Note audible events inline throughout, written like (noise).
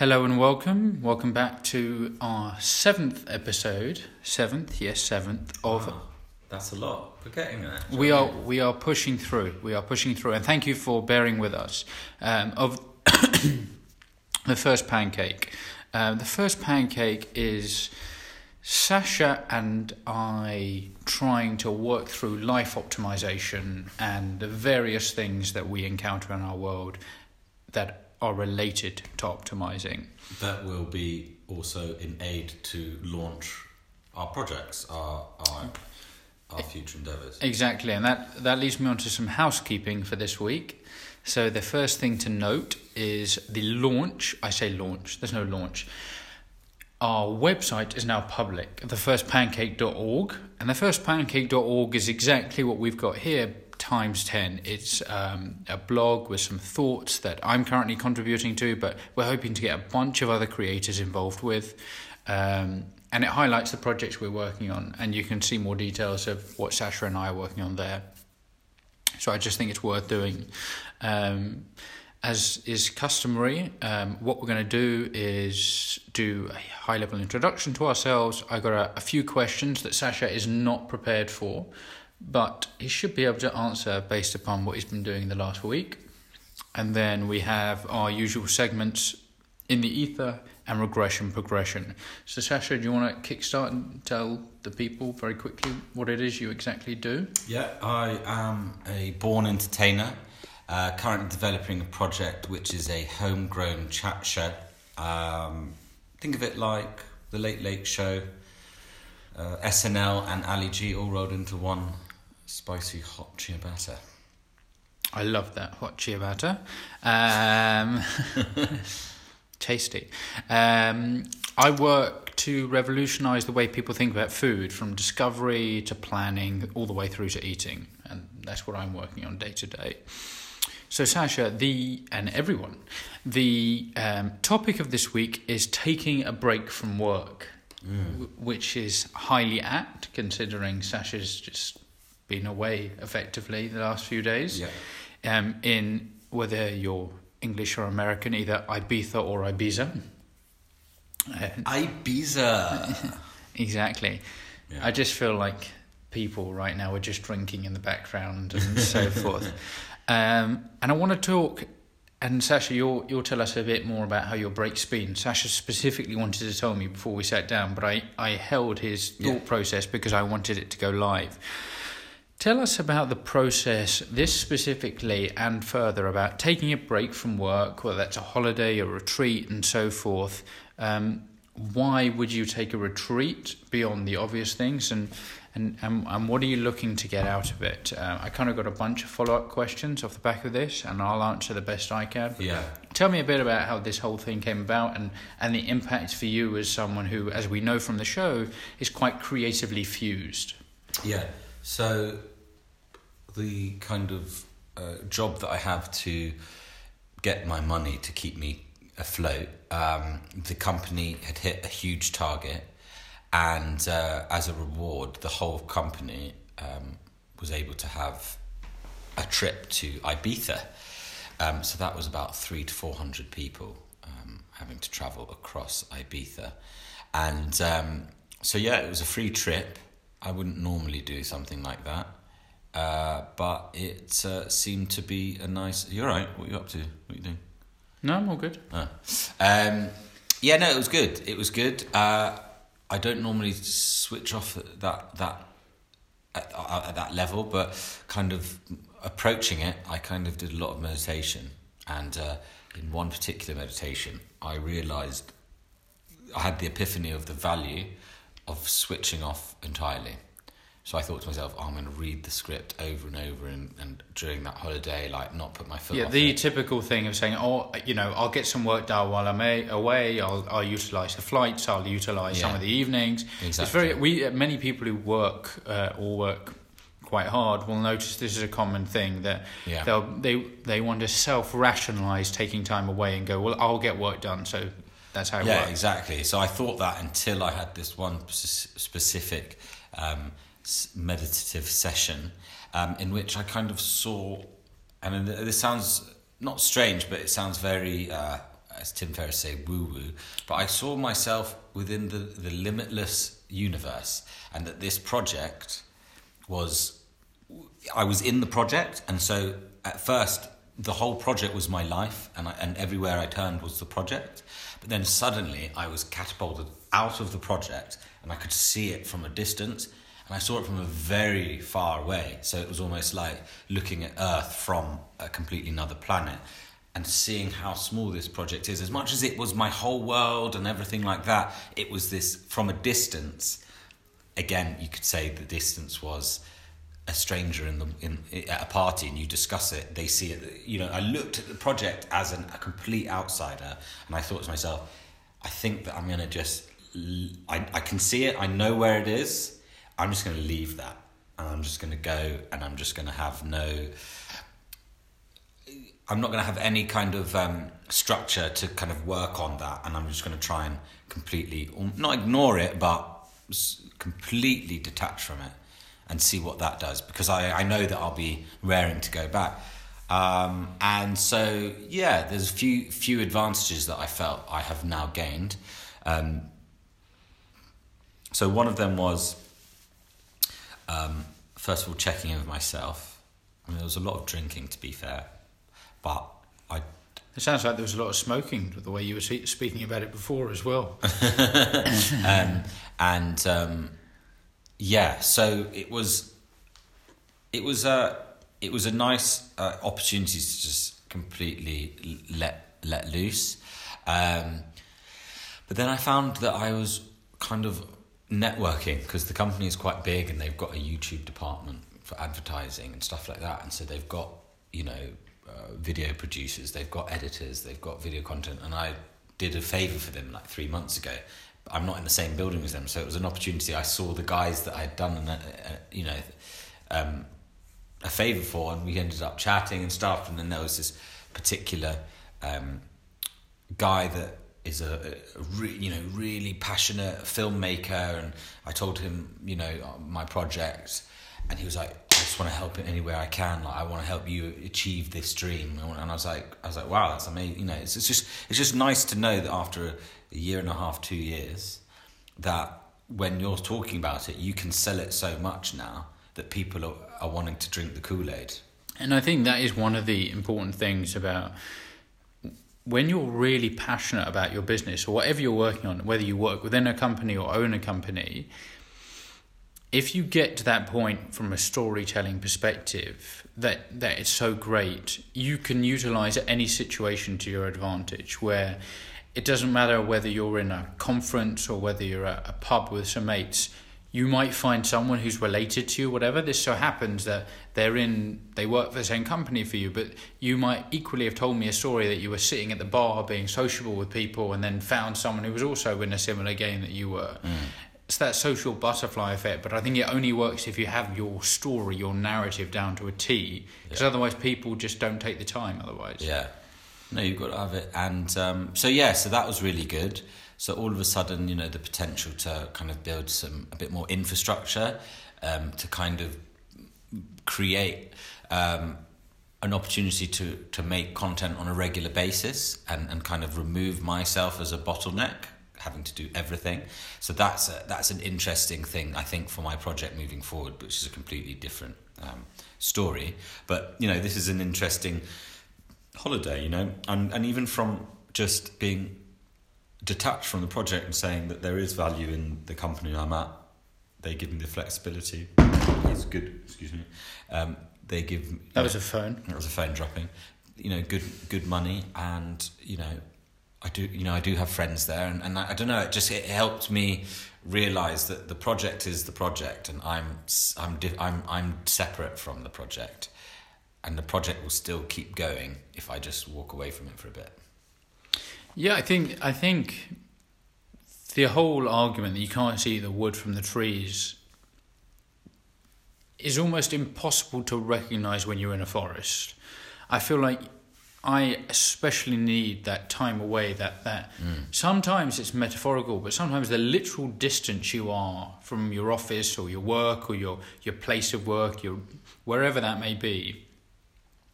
Hello and welcome. Welcome back to our seventh episode. Seventh, yes, seventh of. Wow, that's a lot. We're getting there. We are we are pushing through. We are pushing through, and thank you for bearing with us. Um, of (coughs) the first pancake, um, the first pancake is Sasha and I trying to work through life optimization and the various things that we encounter in our world that are related to optimizing. That will be also in aid to launch our projects, our our, our future endeavours. Exactly, and that, that leads me on to some housekeeping for this week. So, the first thing to note is the launch. I say launch, there's no launch. Our website is now public, thefirstpancake.org, and thefirstpancake.org is exactly what we've got here times 10. It's um, a blog with some thoughts that I'm currently contributing to, but we're hoping to get a bunch of other creators involved with. Um, and it highlights the projects we're working on, and you can see more details of what Sasha and I are working on there. So I just think it's worth doing. Um, as is customary, um, what we're going to do is do a high level introduction to ourselves. I got a, a few questions that Sasha is not prepared for, but he should be able to answer based upon what he's been doing the last week. And then we have our usual segments in the ether and regression progression. So, Sasha, do you want to kickstart and tell the people very quickly what it is you exactly do? Yeah, I am a born entertainer. Uh, currently developing a project which is a homegrown chat show. Um, think of it like the Late Late Show, uh, SNL, and Ali G all rolled into one spicy hot ciabatta. I love that hot ciabatta. Um, (laughs) tasty. Um, I work to revolutionise the way people think about food, from discovery to planning, all the way through to eating, and that's what I'm working on day to day. So, Sasha, the and everyone, the um, topic of this week is taking a break from work, w- which is highly apt considering Sasha's just been away effectively the last few days. Yeah. Um, in whether you're English or American, either Ibiza or Ibiza. Uh, Ibiza. (laughs) exactly. Yeah. I just feel like people right now are just drinking in the background and so (laughs) forth. Um, and I want to talk, and Sasha, you'll you'll tell us a bit more about how your break's been. Sasha specifically wanted to tell me before we sat down, but I, I held his thought Yeah. process because I wanted it to go live. Tell us about the process, this specifically, and further about taking a break from work, whether that's a holiday, a retreat, and so forth. Um, why would you take a retreat beyond the obvious things, and and and, and what are you looking to get out of it? Uh, I kind of got a bunch of follow up questions off the back of this, and I'll answer the best I can. yeah. Tell me a bit about how this whole thing came about, and and the impact for you as someone who, as we know from the show, is quite creatively fused. Yeah. So the kind of uh, job that I have to get my money to keep me afloat, um, the company had hit a huge target, and uh, as a reward, the whole company um, was able to have a trip to Ibiza. Um, so that was about three to four hundred people um, having to travel across Ibiza, and um, so yeah, it was a free trip. I wouldn't normally do something like that, uh, but it uh, seemed to be a nice. You're right. What are you up to? What are you doing? No, I'm all good. Ah. Um, yeah, no, it was good. It was good. Uh, I don't normally switch off at that that at, at that level, but kind of approaching it, I kind of did a lot of meditation, and uh, in one particular meditation, I realised I had the epiphany of the value of switching off entirely. So I thought to myself, oh, I'm going to read the script over and over, and, and during that holiday, like not put my foot. Yeah, the it. typical thing of saying, "Oh, you know, I'll get some work done while I'm a- away. I'll I'll utilize the flights. I'll utilize some of the evenings." It's very we many people who work uh, or work quite hard will notice this is a common thing that Yeah. they'll they they want to self rationalize taking time away and go, "Well, I'll get work done." So that's how it yeah, works. exactly. So I thought that until I had this one specific um, meditative session um, in which I kind of saw, and this sounds not strange, but it sounds very uh, as Tim Ferriss say, woo woo, but I saw myself within the, the limitless universe, and that this project was, I was in the project, and so at first the whole project was my life, and I, and everywhere I turned was the project. But then suddenly I was catapulted out of the project, and I could see it from a distance, and I saw it from a very far away. So it was almost like looking at Earth from a completely another planet and seeing how small this project is. As much as it was my whole world and everything like that, it was this from a distance. Again, you could say the distance was a stranger in the in at a party and you discuss it. They see it. You know, I looked at the project as an, a complete outsider, and I thought to myself, I think that I'm gonna just. I I can see it. I know where it is. I'm just gonna leave that, and I'm just gonna go, and I'm just gonna have no I'm not going to have any kind of um, structure to kind of work on that, and I'm just going to try and completely not ignore it, but completely detach from it and see what that does because I, I know that I'll be raring to go back. Um, and so yeah, there's a few few advantages that I felt I have now gained. Um, so one of them was um, first of all checking in with myself. I mean, there was a lot of drinking, to be fair. But I. It sounds like there was a lot of smoking the way you were speaking about it before as well. (laughs) um, and um, yeah, so it was. It was a it was a nice uh, opportunity to just completely let let loose. Um, but then I found that I was kind of networking because the company is quite big and they've got a YouTube department for advertising and stuff like that, and so they've got you know uh, video producers, they've got editors, they've got video content, and I did a favor for them like three months ago. I'm not in the same building as them, so it was an opportunity. I saw the guys that I'd done, uh, uh, you know, um, a favor for, and we ended up chatting and stuff. And then there was this particular um, guy that is a, a re, you know really passionate filmmaker, and I told him you know my project, and he was like, I just want to help in any way I can. Like I want to help you achieve this dream. And I was like, I was like, wow, that's amazing. You know, it's, it's just it's just nice to know that after a, a year and a half, two years, that when you're talking about it, you can sell it so much now that people are, are wanting to drink the Kool Aid. And I think that is one of the important things about when you're really passionate about your business or whatever you're working on, whether you work within a company or own a company, if you get to that point from a storytelling perspective that that it's so great you can utilize any situation to your advantage where it doesn't matter whether you're in a conference or whether you're at a pub with some mates you might find someone who's related to you whatever this so happens that they're in they work for the same company for you but you might equally have told me a story that you were sitting at the bar being sociable with people and then found someone who was also in a similar game that you were mm it's that social butterfly effect, but I think it only works if you have your story, your narrative down to a T, because yeah. otherwise people just don't take the time. Otherwise, yeah, no, you've got to have it. And um, so yeah, so that was really good. So all of a sudden, you know, the potential to kind of build some a bit more infrastructure um, to kind of create. Um, an opportunity to, to make content on a regular basis and, and kind of remove myself as a bottleneck having to do everything. So that's a, that's an interesting thing I think for my project moving forward, which is a completely different um, story. But you know, this is an interesting holiday, you know, and and even from just being detached from the project and saying that there is value in the company I'm at. They give me the flexibility. It's good. Excuse me. Um, they give. That was a phone. That was a phone dropping. You know, good good money, and you know, I do, you know, I do have friends there, and, and I, I don't know. It just it helped me realize that the project is the project, and I'm I'm I'm I'm separate from the project, and the project will still keep going if I just walk away from it for a bit. Yeah, I think I think the whole argument that you can't see the wood from the trees is almost impossible to recognize when you're in a forest. I feel like I especially need that time away. That that mm. sometimes it's metaphorical, but sometimes the literal distance you are from your office or your work or your your place of work, your wherever that may be,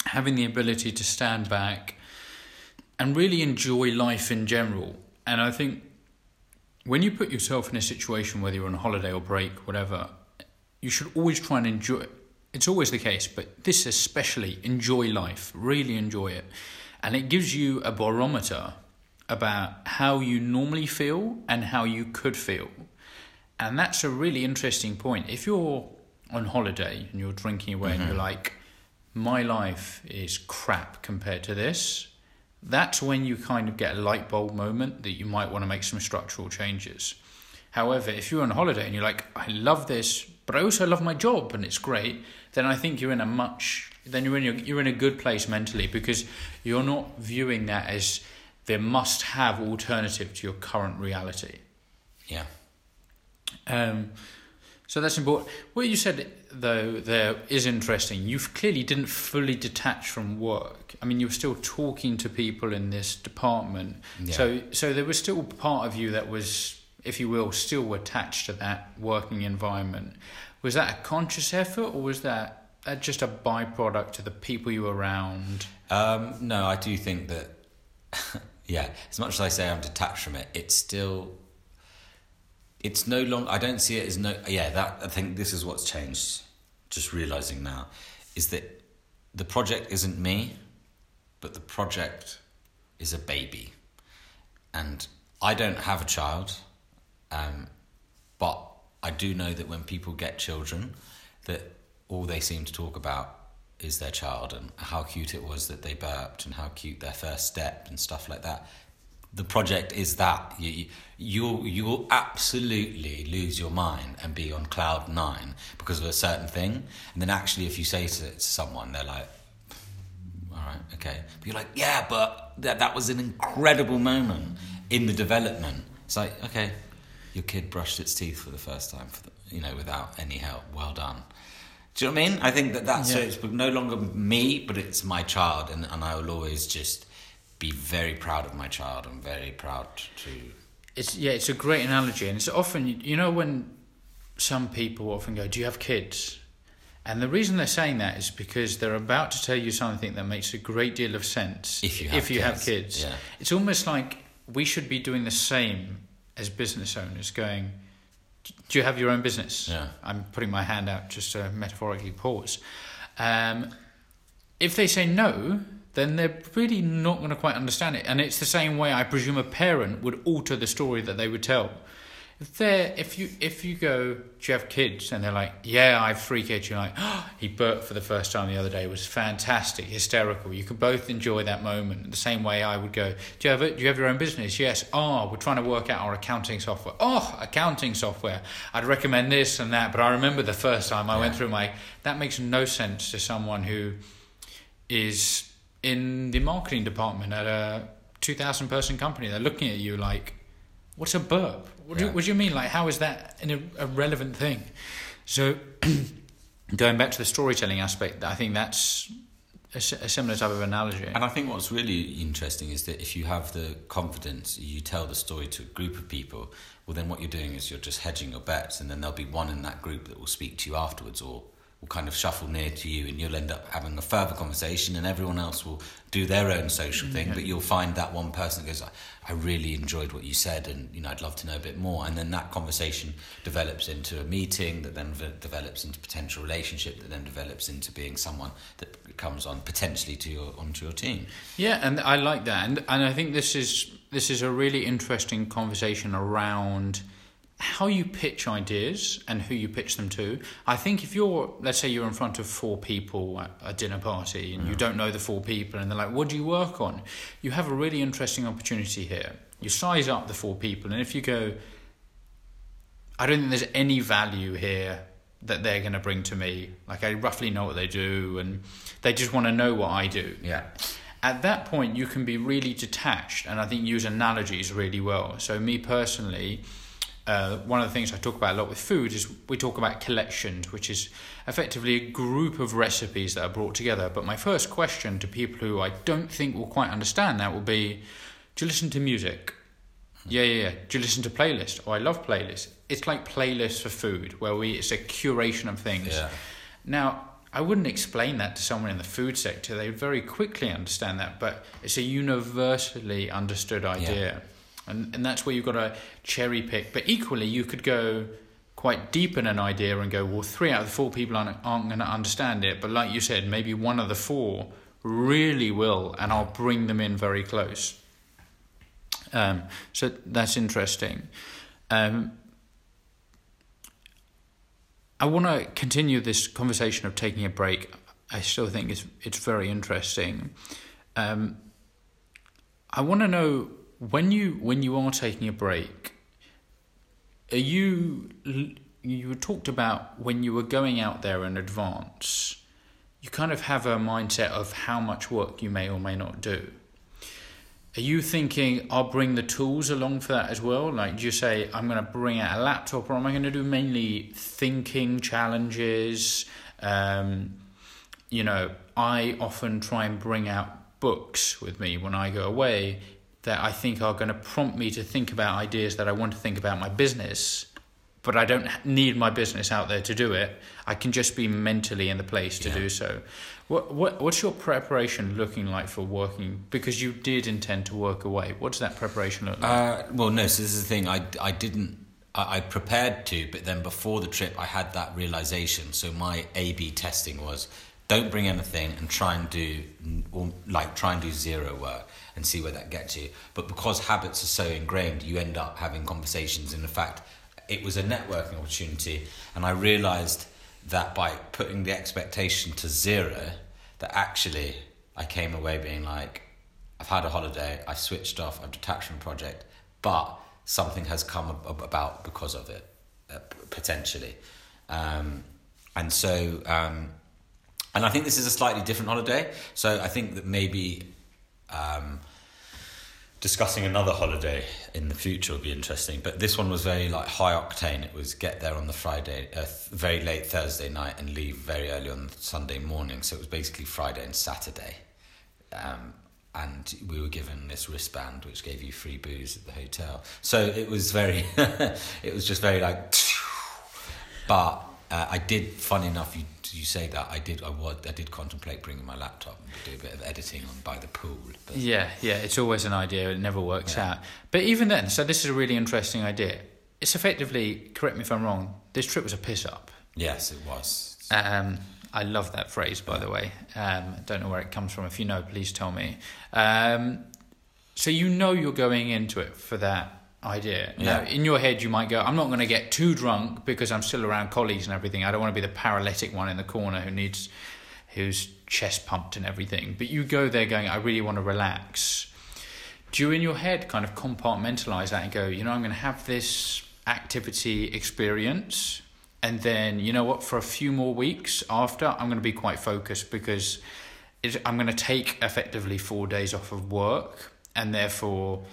having the ability to stand back, and really enjoy life in general. And I think when you put yourself in a situation, whether you're on holiday or break, whatever, you should always try and enjoy it. It's always the case, but this especially, enjoy life, really enjoy it. And it gives you a barometer about how you normally feel and how you could feel. And that's a really interesting point. If you're on holiday and you're drinking away mm-hmm. and you're like, my life is crap compared to this, that's when you kind of get a light bulb moment that you might want to make some structural changes. However, if you're on holiday and you're like, I love this, but I also love my job and it's great, then I think you're in a much then you're in your, you're in a good place mentally because you're not viewing that as the must have alternative to your current reality. Yeah. Um, so that's important. What you said, though, there is interesting. You clearly didn't fully detach from work. I mean, you were still talking to people in this department. Yeah. So, so there was still part of you that was, if you will, still attached to that working environment. Was that a conscious effort, or was that just a byproduct to the people you were around? Um, no, I do think that. (laughs) yeah, as much as I say I'm detached from it, it's still it's no longer i don't see it as no yeah that i think this is what's changed just realizing now is that the project isn't me but the project is a baby. And i don't have a child um, but i do know that when people get children that all they seem to talk about is their child and how cute it was that they burped and how cute their first step and stuff like that the project is that you you'll you'll absolutely lose your mind and be on cloud nine because of a certain thing, and then actually, if you say to, to someone, they're like, "All right, okay," but you're like, "Yeah, but that that was an incredible moment in the development." It's like, okay, your kid brushed its teeth for the first time, for the, you know, without any help. Well done. Do you know what I mean? I think that that's yeah. so it's no longer me, but it's my child, and, and I will always just be very proud of my child. I'm very proud to. It's yeah, it's a great analogy, and it's often you know when some people often go, "Do you have kids?" And the reason they're saying that is because they're about to tell you something that makes a great deal of sense. If you have if you kids. have kids, yeah. it's almost like we should be doing the same as business owners, going. Do you have your own business? Yeah. I'm putting my hand out just to metaphorically pause. Um, if they say no, then they're really not going to quite understand it. And it's the same way I presume a parent would alter the story that they would tell. If they if you if you go, do you have kids? And they're like, yeah, I have three kids. You're like, oh, he burped for the first time the other day. It was fantastic, hysterical. You could both enjoy that moment. The same way I would go, do you have it? Do you have your own business? Yes. Oh, we're trying to work out our accounting software. Oh, accounting software. I'd recommend this and that, but I remember the first time I yeah. went through my. That makes no sense to someone who is in the marketing department at a 2,000 person company. They're looking at you like, what's a burp? What, yeah. do, what do you mean? Like, how is that a, a relevant thing? So, (clears throat) going back to the storytelling aspect, I think that's a, a, similar type of analogy. And I think what's really interesting is that if you have the confidence, you tell the story to a group of people, well, then what you're doing is you're just hedging your bets, and then there'll be one in that group that will speak to you afterwards or will kind of shuffle near to you and you'll end up having a further conversation and everyone else will do their own social thing but you'll find that one person that goes I really enjoyed what you said and you know I'd love to know a bit more. And then that conversation develops into a meeting that then v- develops into potential relationship that then develops into being someone that comes on potentially to your onto your team. Yeah and I like that. And and I think this is this is a really interesting conversation around how you pitch ideas and who you pitch them to. I think if you're, let's say you're in front of four people at a dinner party and you mm. don't know the four people and they're like, what do you work on? You have a really interesting opportunity here. You size up the four people, and if you go, I don't think there's any value here that they're going to bring to me. Like, I roughly know what they do, and they just want to know what I do. Yeah. At that point, you can be really detached, and I think use analogies really well. So, me personally, uh, one of the things I talk about a lot with food is we talk about collections, which is effectively a group of recipes that are brought together. But my first question to people who I don't think will quite understand that will be Do you listen to music? Yeah, yeah, yeah. Do you listen to playlists? Oh, I love playlists. It's like playlists for food, where we it's a curation of things. Yeah. Now, I wouldn't explain that to someone in the food sector. They would very quickly understand that, but it's a universally understood idea. And, and that's where you've got to cherry pick. But equally, you could go quite deep in an idea and go, well, three out of the four people aren't, aren't going to understand it. But like you said, maybe one of the four really will, and I'll bring them in very close. Um, so that's interesting. Um, I want to continue this conversation of taking a break. I still think it's it's very interesting. Um, I want to know when you when you are taking a break. Are you you talked about when you were going out there in advance? You kind of have a mindset of how much work you may or may not do. Are you thinking I'll bring the tools along for that as well? Like, do you say I'm going to bring out a laptop, or am I going to do mainly thinking challenges? Um, you know, I often try and bring out books with me when I go away that I think are going to prompt me to think about ideas that I want to think about my business. But I don't need my business out there to do it. I can just be mentally in the place to yeah. do so. What, what what's your preparation looking like for working? Because you did intend to work away. What does that preparation look like? Uh, well, no. So this is the thing. I I didn't. I, I prepared to, but then before the trip, I had that realization. So my A/B testing was: don't bring anything and try and do or like try and do zero work and see where that gets you. But because habits are so ingrained, you end up having conversations. And in fact, it was a networking opportunity, and I realized that by putting the expectation to zero, that actually I came away being like, I've had a holiday, I switched off, I've detached from project, but something has come about because of it, uh, potentially. Um, and so, um, and I think this is a slightly different holiday. So I think that maybe um, discussing another holiday in the future will be interesting. But this one was very like high octane. It was get there on the Friday, uh, very late Thursday night, and leave very early on Sunday morning. So it was basically Friday and Saturday. Um, and we were given this wristband which gave you free booze at the hotel. So it was very, (laughs) it was just very like, (laughs) but uh, I did. Funny enough, you you say that I did I was I did contemplate bringing my laptop and do a bit of editing on by the pool. But... Yeah, yeah, it's always an idea. It never works yeah. out. But even then, so this is a really interesting idea. It's effectively, correct me if I'm wrong. This trip was a piss up. Yes, it was. Um, I love that phrase, by yeah. the way. Um, don't know where it comes from. If you know, please tell me. Um, so you know you're going into it for that idea. Yeah. Now, in your head, you might go, I'm not going to get too drunk because I'm still around colleagues and everything. I don't want to be the paralytic one in the corner who needs, who's chest pumped and everything. But you go there going, I really want to relax. Do you, in your head, kind of compartmentalize that and go, you know, I'm going to have this activity experience. And then, you know what, for a few more weeks after, I'm going to be quite focused because I'm going to take effectively four days off of work and therefore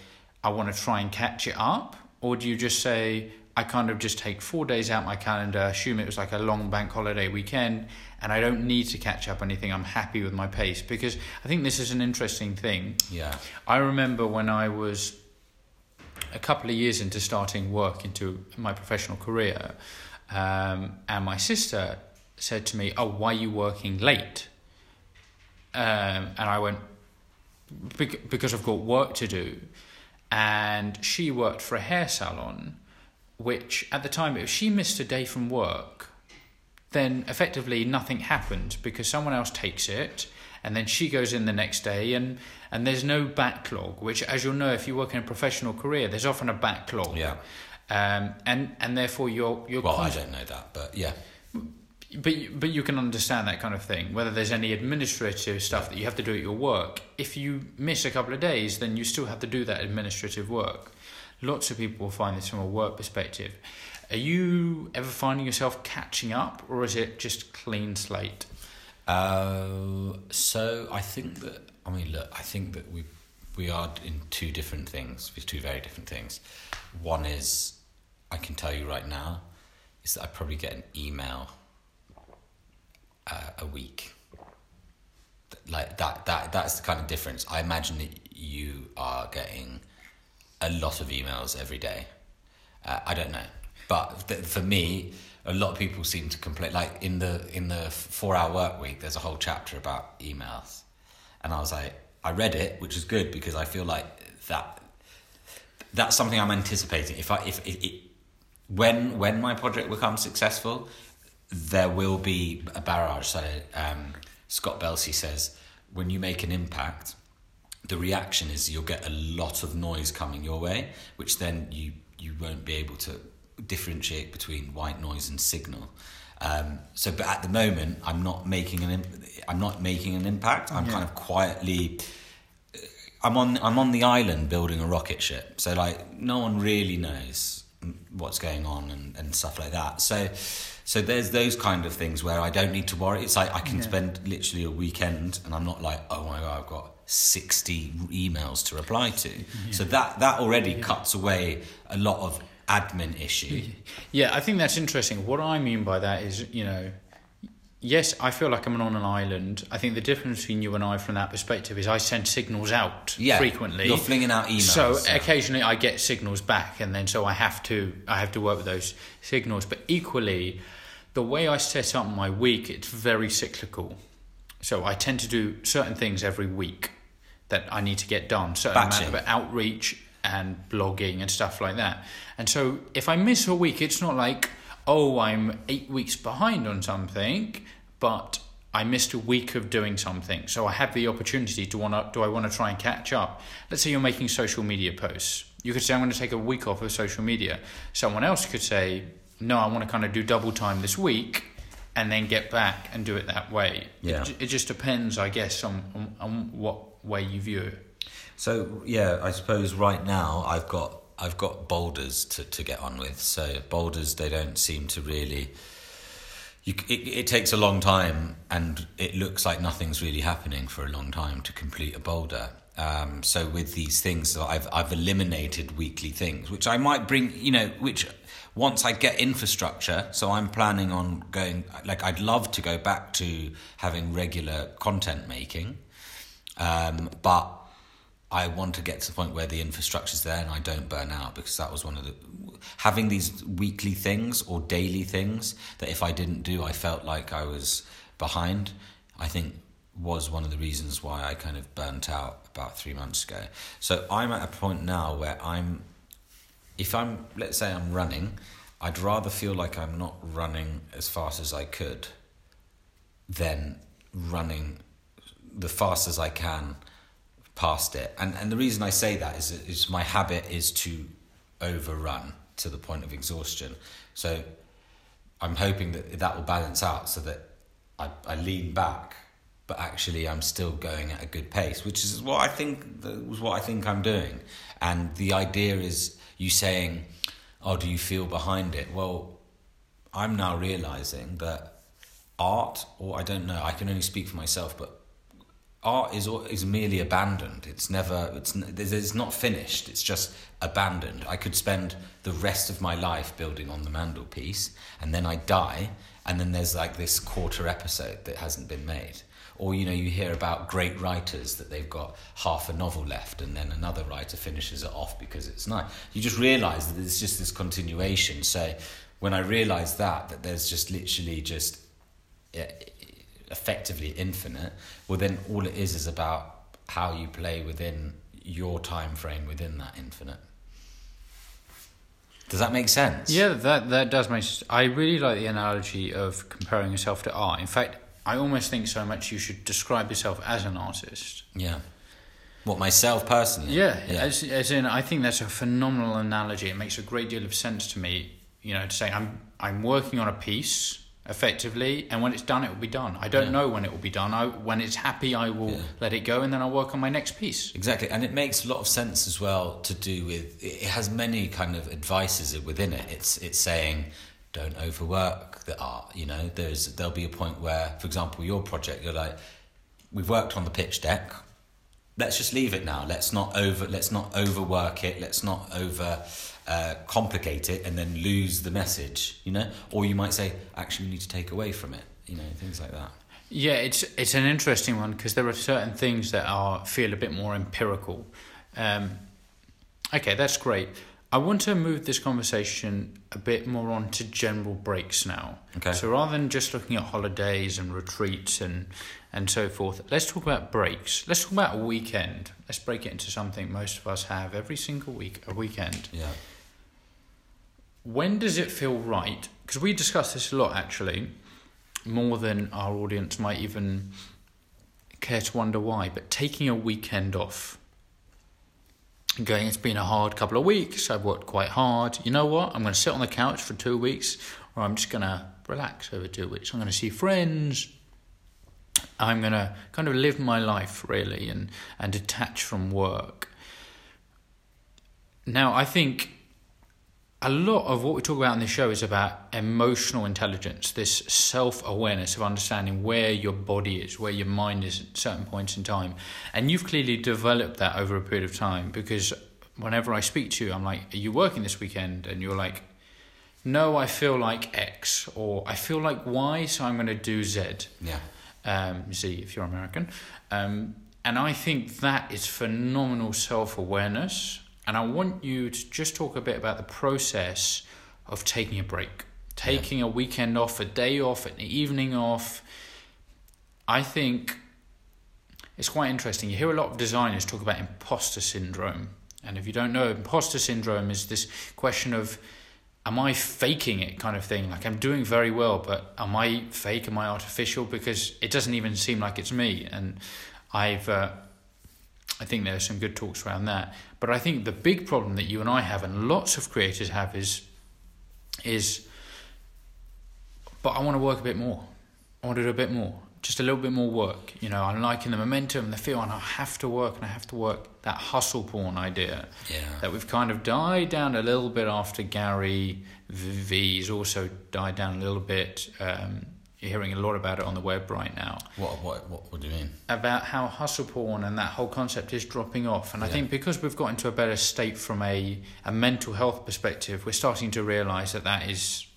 I want to try and catch it up? Or do you just say, I kind of just take four days out my calendar, assume it was like a long bank holiday weekend, and I don't need to catch up anything. I'm happy with my pace because I think this is an interesting thing. Yeah. I remember when I was a couple of years into starting work into my professional career, um, and my sister said to me, Oh, why are you working late? Um, and I went, Because I've got work to do and she worked for a hair salon, which at the time, if she missed a day from work, then effectively nothing happened because someone else takes it and then she goes in the next day and and there's no backlog which as you'll know if you work in a professional career there's often a backlog. Yeah. Um, and and therefore you're you're well I don't know that but yeah but but you can understand that kind of thing. Whether there's any administrative stuff that you have to do at your work, if you miss a couple of days, then you still have to do that administrative work. Lots of people will find this from a work perspective. Are you ever finding yourself catching up, or is it just clean slate? Uh, so I think that I mean, look, I think that we we are in two different things, with two very different things. One is I can tell you right now is that I probably get an email uh, a week. Like that, that, that's the kind of difference. I imagine that you are getting a lot of emails every day. Uh, I don't know, but th- for me, a lot of people seem to complain. Like in the in the four hour work week, there's a whole chapter about emails, and I was like, I read it, which is good because I feel like that that's something I'm anticipating. If I if it, it when when my project becomes successful, there will be a barrage. So um, Scott Belsky says when you make an impact, the reaction is you'll get a lot of noise coming your way, which then you you won't be able to differentiate between white noise and signal. Um, so, but at the moment, I'm not making an I'm not making an impact. I'm yeah. kind of quietly. Uh, I'm on I'm on the island building a rocket ship. So like no one really knows what's going on and, and stuff like that. So so there's those kind of things where I don't need to worry. It's like I can yeah. spend literally a weekend and I'm not like, oh my god, I've got 60 emails to reply to. Yeah. (laughs) So that that already yeah. cuts away a lot of admin issue. (laughs) Yeah, I think that's interesting. What I mean by that is, you know, yes, I feel like I'm on an island. I think the difference between you and I from that perspective is I send signals out yeah, frequently. You're flinging out emails. So yeah. occasionally I get signals back and then so I have to I have to work with those signals. But equally, the way I set up my week, it's very cyclical. So I tend to do certain things every week that I need to get done. Certain Batching. amount of outreach and blogging and stuff like that. And so if I miss a week, it's not like, oh, I'm eight weeks behind on something, but I missed a week of doing something. So I have the opportunity to want to, do I want to try and catch up? Let's say you're making social media posts. You could say, I'm going to take a week off of social media. Someone else could say, no, I want to kind of do double time this week and then get back and do it that way. Yeah. It, it just depends, I guess, on, on, on what way you view it. So yeah, I suppose right now I've got I've got boulders to, to get on with. So boulders they don't seem to really. You, it, it takes a long time, and it looks like nothing's really happening for a long time to complete a boulder. Um, so with these things, I've I've eliminated weekly things, which I might bring. You know, which once I get infrastructure, so I'm planning on going. Like I'd love to go back to having regular content making, um, but I want to get to the point where the infrastructure's there and I don't burn out because that was one of the having these weekly things or daily things that if I didn't do I felt like I was behind I think was one of the reasons why I kind of burnt out about 3 months ago. So I'm at a point now where I'm if I'm let's say I'm running I'd rather feel like I'm not running as fast as I could than running the fast as I can past it. And and the reason I say that is is my habit is to overrun to the point of exhaustion. So I'm hoping that that will balance out so that I, I lean back, but actually I'm still going at a good pace, which is what I think was what I think I'm doing. And the idea is you saying, "Oh, do you feel behind it?" Well, I'm now realizing that art, or I don't know, I can only speak for myself, but art is is merely abandoned. It's never it's it's not finished. It's just abandoned. I could spend the rest of my life building on the mantelpiece, and then I die, and then there's like this quarter episode that hasn't been made. Or you know you hear about great writers that they've got half a novel left, and then another writer finishes it off because it's nice. You just realise that there's just this continuation. So when I realised that that there's just literally just effectively infinite, well, then all it is is about how you play within your time frame within that infinite. Does that make sense? Yeah, that that does make sense. I really like the analogy of comparing yourself to art. In fact, I almost think so much you should describe yourself as an artist. Yeah. What myself personally? Yeah, yeah. As, as in, I think that's a phenomenal analogy. It makes a great deal of sense to me. You know, to say I'm I'm working on a piece effectively and when it's done it will be done. I don't yeah. know when it will be done. I, when it's happy i will yeah. let it go and then i'll work on my next piece. Exactly and it makes a lot of sense as well to do with it has many kind of advices within it. It's it's saying don't overwork the art you know? There's there'll be a point where for example your project you're like we've worked on the pitch deck. Let's just leave it now. Let's not over let's not overwork it. Let's not over uh, complicate it and then lose the message, you know? Or you might say, actually, we need to take away from it, you know, things like that. Yeah, it's it's an interesting one because there are certain things that are feel a bit more empirical. Um, okay, that's great. I want to move this conversation a bit more on to general breaks now. Okay. So rather than just looking at holidays and retreats and and so forth, let's talk about breaks. Let's talk about a weekend. Let's break it into something most of us have every single week, a weekend. Yeah. When does it feel right? Because we discuss this a lot actually, more than our audience might even care to wonder why, but taking a weekend off going, it's been a hard couple of weeks, I've worked quite hard. You know what? I'm going to sit on the couch for two weeks, or I'm just going to relax over two weeks. I'm going to see friends. I'm going to kind of live my life really and, and detach from work. Now, I think a lot of what we talk about in this show is about emotional intelligence, this self awareness of understanding where your body is, where your mind is at certain points in time. And you've clearly developed that over a period of time because whenever I speak to you, I'm like, Are you working this weekend? And you're like, No, I feel like X, or I feel like Y, so I'm going to do Z. Yeah. Um, Z if you're American. Um, and I think that is phenomenal self awareness and I want you to just talk a bit about the process of taking a break, taking yeah. a weekend off, a day off, an evening off. I think it's quite interesting. You hear a lot of designers talk about imposter syndrome. And if you don't know, imposter syndrome is this question of am I faking it kind of thing? Like I'm doing very well, but am I fake? Am I artificial? Because it doesn't even seem like it's me. And I've uh, I think there are some good talks around that. But I think the big problem that you and I have, and lots of creators have, is is. But I want to work a bit more. I want to do a bit more, just a little bit more work. You know, I'm liking the momentum, the feel, and I have to work, and I have to work. That hustle porn idea, yeah. that we've kind of died down a little bit after Gary V's also died down a little bit. Um, you're hearing a lot about it on the web right now. What what what, what do you mean? About how hustle porn and that whole concept is dropping off. And I think because we've got into a better state from a, a mental health perspective, we're starting to realise that that is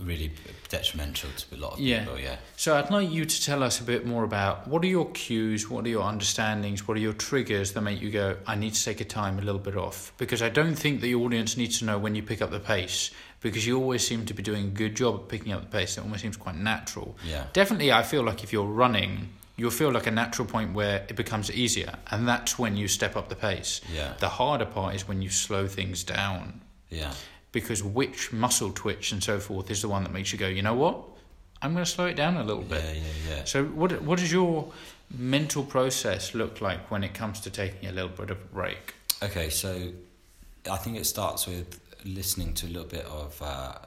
really detrimental to a lot of yeah. people. Yeah. So I'd like you to tell us a bit more about what are your cues, what are your understandings, what are your triggers that make you go, I need to take a time a little bit off. Because I don't think the audience needs to know when you pick up the pace because you always seem to be doing a good job of picking up the pace. It almost seems quite natural. Yeah. Definitely, I feel like if you're running, you'll feel like a natural point where it becomes easier, and that's when you step up the pace. Yeah. The harder part is when you slow things down. Yeah. Because which muscle twitch and so forth is the one that makes you go, you know what? I'm going to slow it down a little bit. Yeah, yeah, yeah. So, what what does your mental process look like when it comes to taking a little bit of a break? Okay, so I think it starts with listening to a little bit of uh,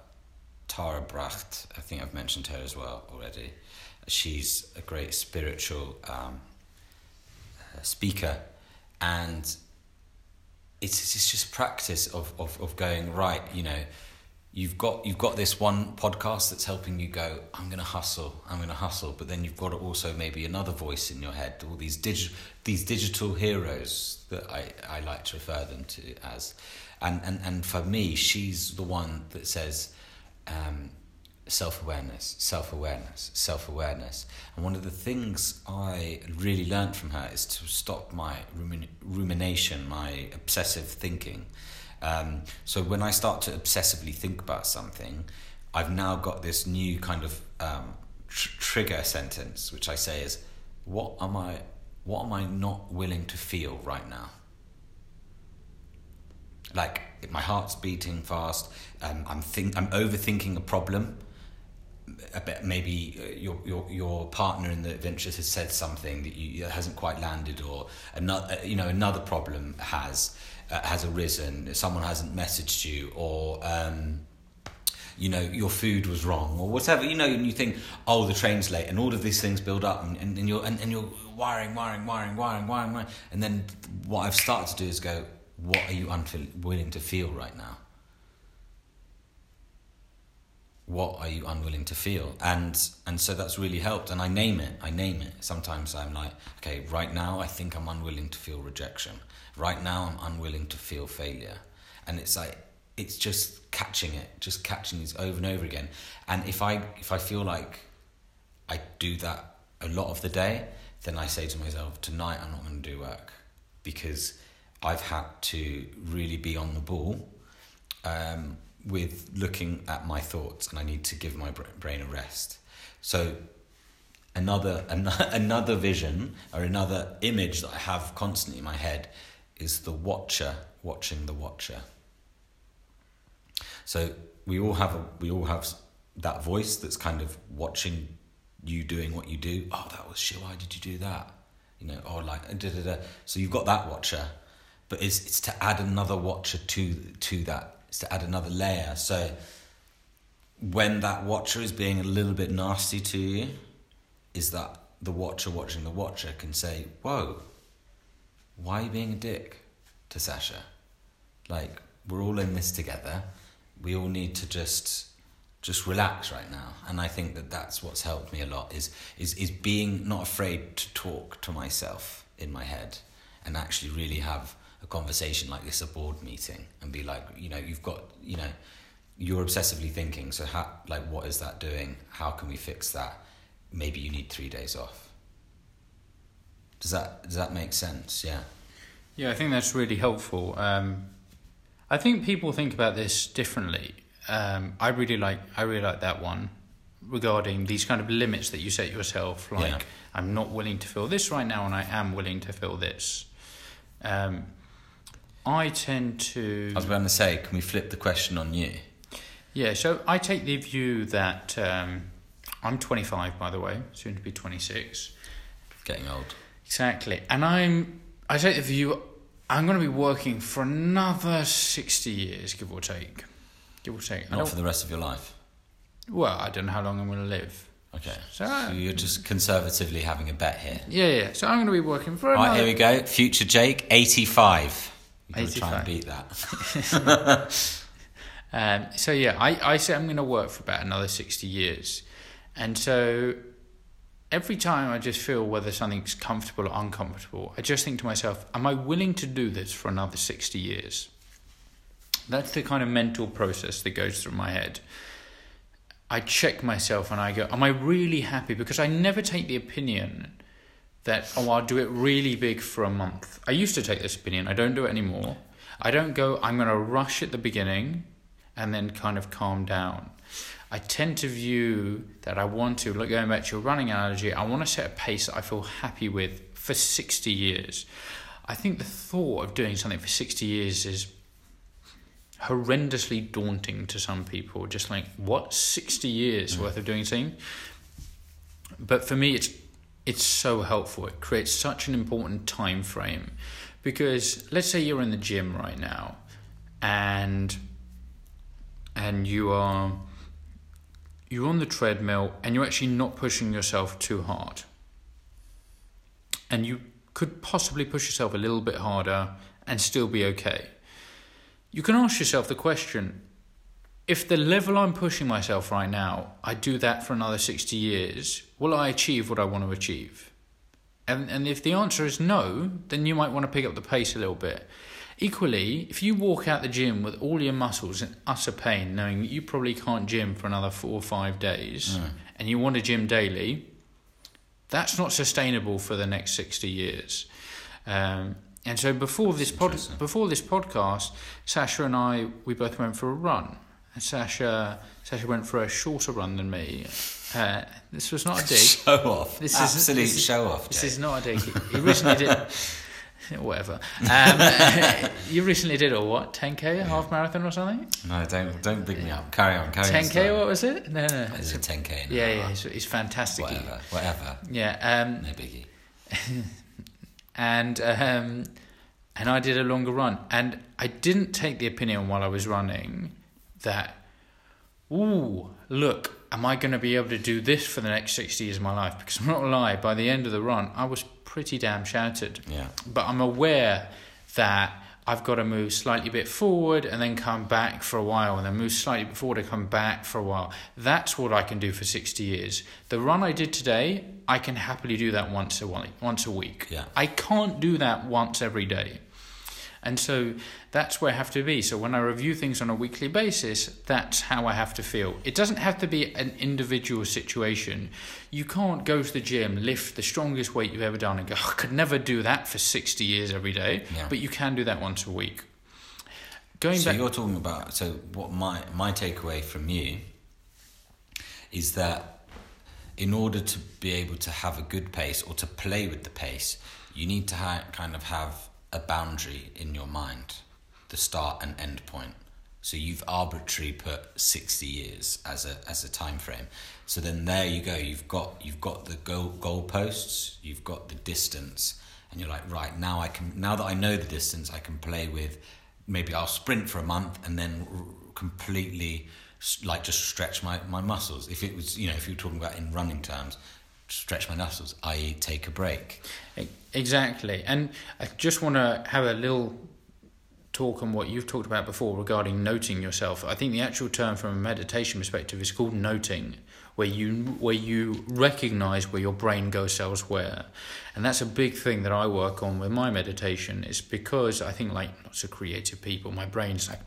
Tara Brach. I think I've mentioned her as well already. She's a great spiritual um, uh, speaker, and it's it's just practice of, of, of going right. You know, you've got you've got this one podcast that's helping you go. I'm going to hustle. I'm going to hustle. But then you've got also maybe another voice in your head. All these digital these digital heroes that I I like to refer them to as and and and for me, she's the one that says. Um, self awareness, self awareness, self awareness. And one of the things I really learned from her is to stop my rumin- rumination, my obsessive thinking. Um, so when I start to obsessively think about something, I've now got this new kind of um, tr- trigger sentence, which I say is, "What am I? What am I not willing to feel right now?" like if my heart's beating fast. Um, I'm think I'm overthinking a problem. Maybe uh, your your your partner in the adventure has said something that you that hasn't quite landed, or another uh, you know another problem has uh, has arisen. Someone hasn't messaged you, or um, you know your food was wrong, or whatever. You know, and you think, oh, the train's late, and all of these things build up, and, and, and you're and, and you're wiring, wiring, wiring, wiring, wiring, wiring, and then what I've started to do is go, what are you unwilling to feel right now? What are you unwilling to feel? And and so that's really helped. And I name it. I name it. Sometimes I'm like, okay, right now I think I'm unwilling to feel rejection. Right now I'm unwilling to feel failure. And it's like it's just catching it, just catching these over and over again. And if I if I feel like I do that a lot of the day, then I say to myself, tonight I'm not going to do work because I've had to really be on the ball um, with looking at my thoughts, and I need to give my brain a rest. So another an- (laughs) another vision or another image that I have constantly in my head is the watcher watching the watcher. So we all have a, we all have that voice that's kind of watching you doing what you do. Oh, that was shit. Why did you do that? You know, or like da da da. So you've got that watcher, but it's it's to add another watcher to to that. To add another layer. So when that watcher is being a little bit nasty to you, is that the watcher watching the watcher can say, "Whoa, why are you being a dick to Sasha? Like we're all in this together. We all need to just." just relax right now and i think that that's what's helped me a lot is is is being not afraid to talk to myself in my head and actually really have a conversation like this a board meeting and be like you know you've got you know you're obsessively thinking so how like what is that doing how can we fix that maybe you need 3 days off does that does that make sense yeah Yeah, I think that's really helpful. Um, I think people think about this differently. Um, I really like I really like that one regarding these kind of limits that you set yourself. Like Yeah. I'm not willing to feel this right now, and I am willing to feel this. Um, I tend to. i was going to say can we flip the question on you Yeah, so I take the view that um, I'm 25, by the way, soon to be 26. getting old Exactly, and I'm. I take the view I'm going to be working for another 60 years, give or take, give or take. Not for the rest of your life well, I don't know how long I'm going to live. okay So, so you're just conservatively having a bet here Yeah, yeah. So I'm going to be working for Right, here we go. Future Jake, 85. You've got to try and beat that. (laughs) Um, so yeah, I, I say I'm going to work for about another 60 years. And so every time I just feel whether something's comfortable or uncomfortable, I just think to myself, am I willing to do this for another 60 years? That's the kind of mental process that goes through my head. I check myself and I go, am I really happy? Because I never take the opinion that, oh, I'll do it really big for a month. I used to take this opinion, I don't do it anymore. I don't go, I'm going to rush at the beginning and then kind of calm down. I tend to view that I want to, like going back to your running analogy, I want to set a pace that I feel happy with for 60 years. I think the thought of doing something for 60 years is horrendously daunting to some people. Just like, what, 60 years mm. worth of doing something? But for me, it's it's so helpful. It creates such an important time frame because let's say you're in the gym right now and and you are you're on the treadmill and you're actually not pushing yourself too hard. And you could possibly push yourself a little bit harder and still be okay. You can ask yourself the question if the level I'm pushing myself right now, I do that for another 60 years, will I achieve what I want to achieve? And, and if the answer is no, then you might want to pick up the pace a little bit. Equally, if you walk out the gym with all your muscles in utter pain, knowing that you probably can't gym for another four or five days, and you want to gym daily, that's not sustainable for the next 60 years. Um, and so before this pod, before this podcast, Sasha and I we both went for a run. Sasha Sasha went for a shorter run than me. Uh, this was not a dig. (laughs) Show off. This is- Absolute this is- show off. This Jake. is not a dig. He recently did. (laughs) Whatever. Um, (laughs) you recently did a what? 10k, a half marathon or something? No, don't don't big me up. Carry on. Carry on. 10k, what was it? No, no. It's a 10k. Yeah, yeah, he's, he's fantastic. Whatever. Whatever. Yeah, um, No biggie. and um, and I did a longer run, and I didn't take the opinion while I was running that, ooh, look, am I going to be able to do this for the next sixty years of my life? Because I'm not gonna lie, by the end of the run, I was pretty damn shattered. Yeah. But I'm aware that I've got to move slightly bit forward and then come back for a while, and then move slightly bit forward and come back for a while. That's what I can do for 60 years. The run I did today, I can happily do that once a week. Once a week. Yeah. I can't do that once every day. And so that's where I have to be. So when I review things on a weekly basis, that's how I have to feel. It doesn't have to be an individual situation. You can't go to the gym, lift the strongest weight you've ever done, and go, oh, I could never do that for 60 years every day. Yeah. But you can do that once a week. going so back. you're talking about so what my my takeaway from you is that in order to be able to have a good pace or to play with the pace, you need to ha- kind of have a boundary in your mind, the start and end point. So you've arbitrarily put sixty years as a as a time frame. So then there you go. You've got you've got the goal goalposts. You've got the distance, and you're like, right now I can now that I know the distance, I can play with. Maybe I'll sprint for a month and then r- completely like just stretch my, my muscles. If it was you know if you were talking about in running terms, stretch my muscles, i.e. take a break. E- Exactly. And I just want to have a little talk on what you've talked about before regarding noting yourself. I think the actual term from a meditation perspective is called noting, where you where you recognize where your brain goes elsewhere. And that's a big thing that I work on with my meditation is because I think like lots of creative people, my brain's like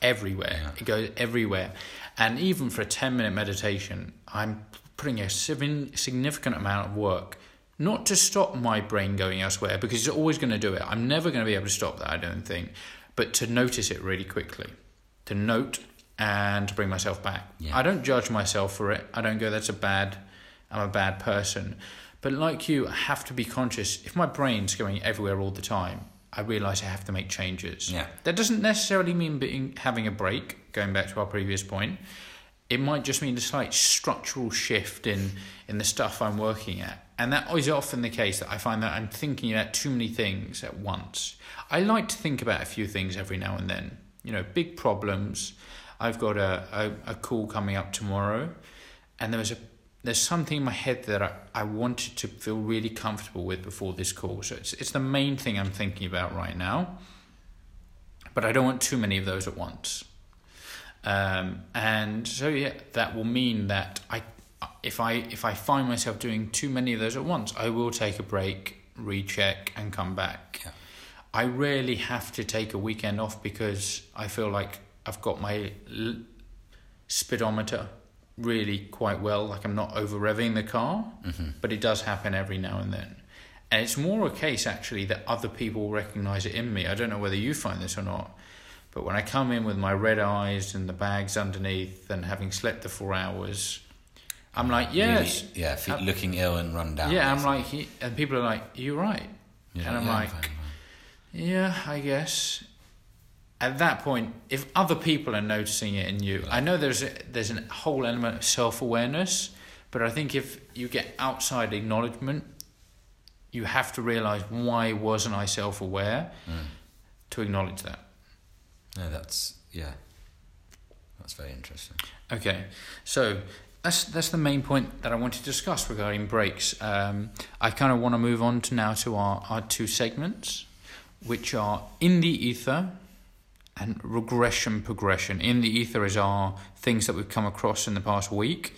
everywhere. Yeah. It goes everywhere. And even for a 10 minute meditation, I'm putting a significant amount of work not to stop my brain going elsewhere because it's always going to do it. I'm never going to be able to stop that, I don't think, but to notice it really quickly. To note and to bring myself back. Yeah. I don't judge myself for it. I don't go that's a bad I'm a bad person. But like you, I have to be conscious if my brain's going everywhere all the time, I realize I have to make changes. Yeah. That doesn't necessarily mean being having a break, going back to our previous point. It might just mean a slight structural shift in, in the stuff I'm working at. And that is often the case that I find that I'm thinking about too many things at once. I like to think about a few things every now and then. You know, big problems. I've got a, a, a call coming up tomorrow, and there was a there's something in my head that I, I wanted to feel really comfortable with before this call. So it's it's the main thing I'm thinking about right now. But I don't want too many of those at once. Um, and so yeah, that will mean that I if I if I find myself doing too many of those at once, I will take a break, recheck, and come back. Yeah. I rarely have to take a weekend off because I feel like I've got my l- speedometer really quite well. Like I'm not over revving the car, Mm-hmm. but it does happen every now and then. And it's more a case actually that other people recognize it in me. I don't know whether you find this or not, but when I come in with my red eyes and the bags underneath and having slept the four hours, I'm like, yes. Really, yeah, fe- Uh, looking ill and run down. yeah, I'm like, "He-" and people are like, you're right. You're and I'm yeah, like, fine, fine. Yeah, I guess. At that point, if other people are noticing it in you, I know there's a, there's a whole element of self awareness, but I think if you get outside acknowledgement, you have to realize why wasn't I self aware Mm. to acknowledge that. No, that's yeah, that's very interesting. Okay, so that's that's the main point that I want to discuss regarding breaks. Um, I kind of want to move on to now to our, our two segments, which are in the ether and regression progression. In the ether is our things that we've come across in the past week.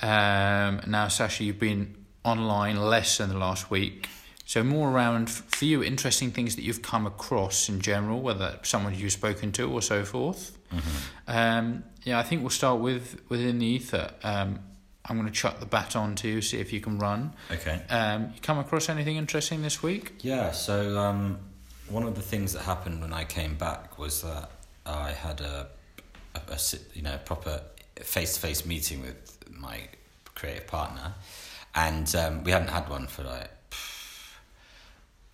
Um, now, Sasha, you've been online less than the last week. So more around for you interesting things that you've come across in general, whether someone you've spoken to or so forth. Um, yeah, I think we'll start with within the ether. Um, I'm going to chuck the bat on to you, see if you can run. Okay. Um, you come across anything interesting this week? Yeah. So um, one of the things that happened when I came back was that I had a, a, a you know proper face to face meeting with my creative partner, and um, we hadn't had one for like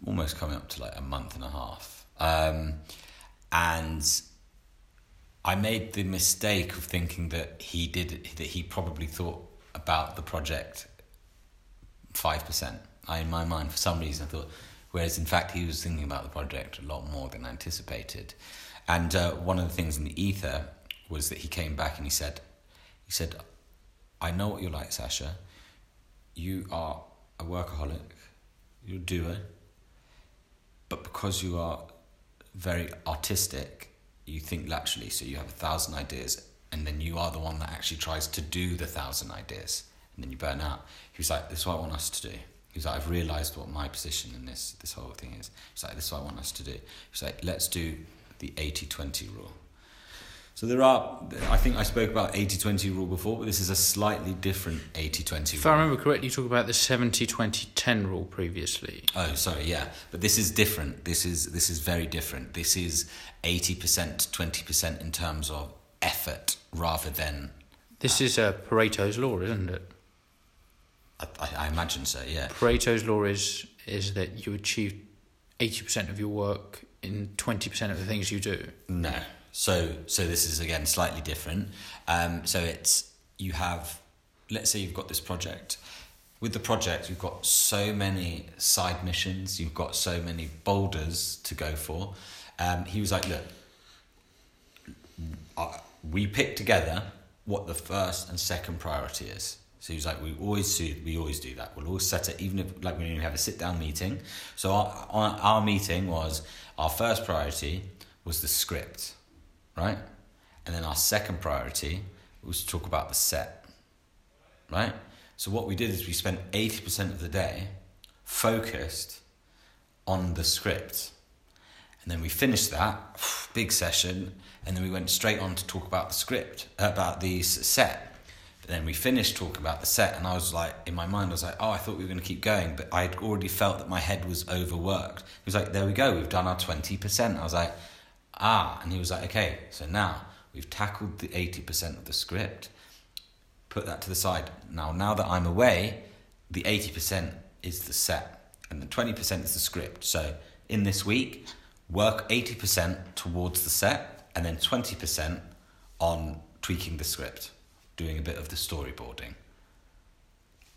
almost coming up to like a month and a half. Um, and I made the mistake of thinking that he did that he probably thought about the project five percent. I in my mind for some reason I thought, whereas in fact he was thinking about the project a lot more than anticipated. And uh, one of the things in the ether was that he came back and he said, he said, I know what you're like, Sasha. You are a workaholic. You're a doer. But because you are very artistic, you think laterally, so you have a thousand ideas, and then you are the one that actually tries to do the thousand ideas, and then you burn out. He was like, "This is what I want us to do." He was like, "I've realised what my position in this this whole thing is." He's like, "This is what I want us to do." He's like, "Let's do the 80-20 rule." So there are, I think I spoke about 80-20 rule before, but this is a slightly different 80-20 rule. If. I remember correctly, you talked about the 70 20 10 rule previously. Oh, sorry, yeah. But this is different. This is this is very different. This is 80%, 20% in terms of effort rather than This is uh, Pareto's law, isn't it? I, I- I imagine so, yeah. Pareto's law is is that you achieve 80% of your work in 20% of the things you do. No. So so this is again slightly different. Um, so it's you have let's say you've got this project. With the project, you've got so many side missions. You've got so many boulders to go for. Um, he was like, "Look, we pick together what the first and second priority is." So he was like, "We always do. We always do that. We'll always set it, even if like when you have a sit down meeting." So our, our our meeting was our first priority was the script, right? And then our second priority was to talk about the set, right? So what we did is we spent 80% of the day focused on the script. And then we finished that (sighs) big session, and then we went straight on to talk about the script, about the set. But then we finished talking about the set, and I was like, in my mind, I was like, oh, I thought we were going to keep going, but I had already felt that my head was overworked. He was like, there we go, we've done our 20%. I was like, ah. And he was like, okay, so now we've tackled the 80% of the script put that to the side. Now, now that I'm away, the 80% is the set and the 20% is the script. So, in this week, work 80% towards the set and then 20% on tweaking the script, doing a bit of the storyboarding.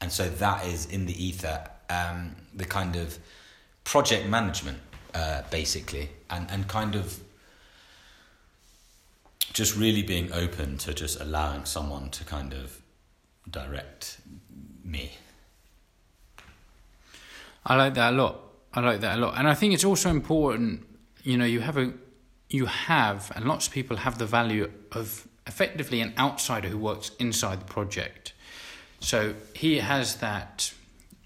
And so that is in the ether, um, the kind of project management, uh, basically, and, and kind of just really being open to just allowing someone to kind of direct me. I like that a lot. I like that a lot, and I think it's also important. You know, you have a, you have, and lots of people have the value of effectively an outsider who works inside the project. So he has that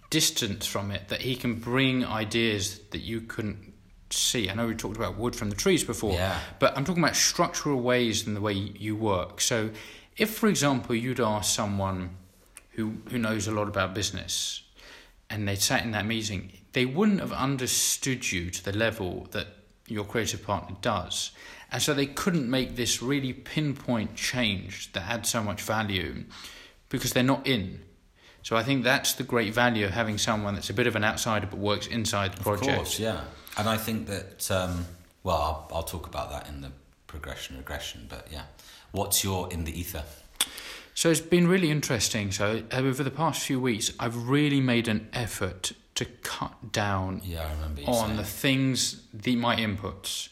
distance from it that he can bring ideas that you couldn't see. I know we talked about wood from the trees before, Yeah. but I'm talking about structural ways in the way you work. So, if, for example, you'd ask someone who who knows a lot about business, and they sat in that meeting, they wouldn't have understood you to the level that your creative partner does. And so they couldn't make this really pinpoint change that had so much value because they're not in. So I think that's the great value of having someone that's a bit of an outsider but works inside the project. Of course, yeah. And I think that, um, well, I'll, I'll talk about that in the progression regression, but yeah. What's your in the ether? So it's been really interesting. So over the past few weeks, I've really made an effort to cut down Yeah, I remember on saying. the things, the my inputs,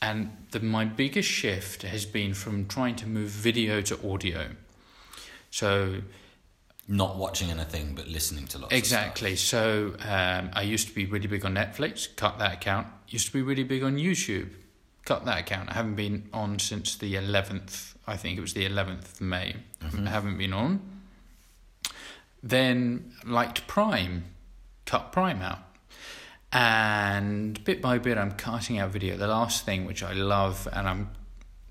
and the, my biggest shift has been from trying to move video to audio. So Not watching anything, but listening to lots exactly. So um, I used to be really big on Netflix. Cut that account. Used to be really big on YouTube. Cut that account. I haven't been on since the eleventh. I think it was the eleventh of May. I haven't been on. Then liked Prime. Cut Prime out. And bit by bit, I'm cutting out video. The last thing which I love, and I'm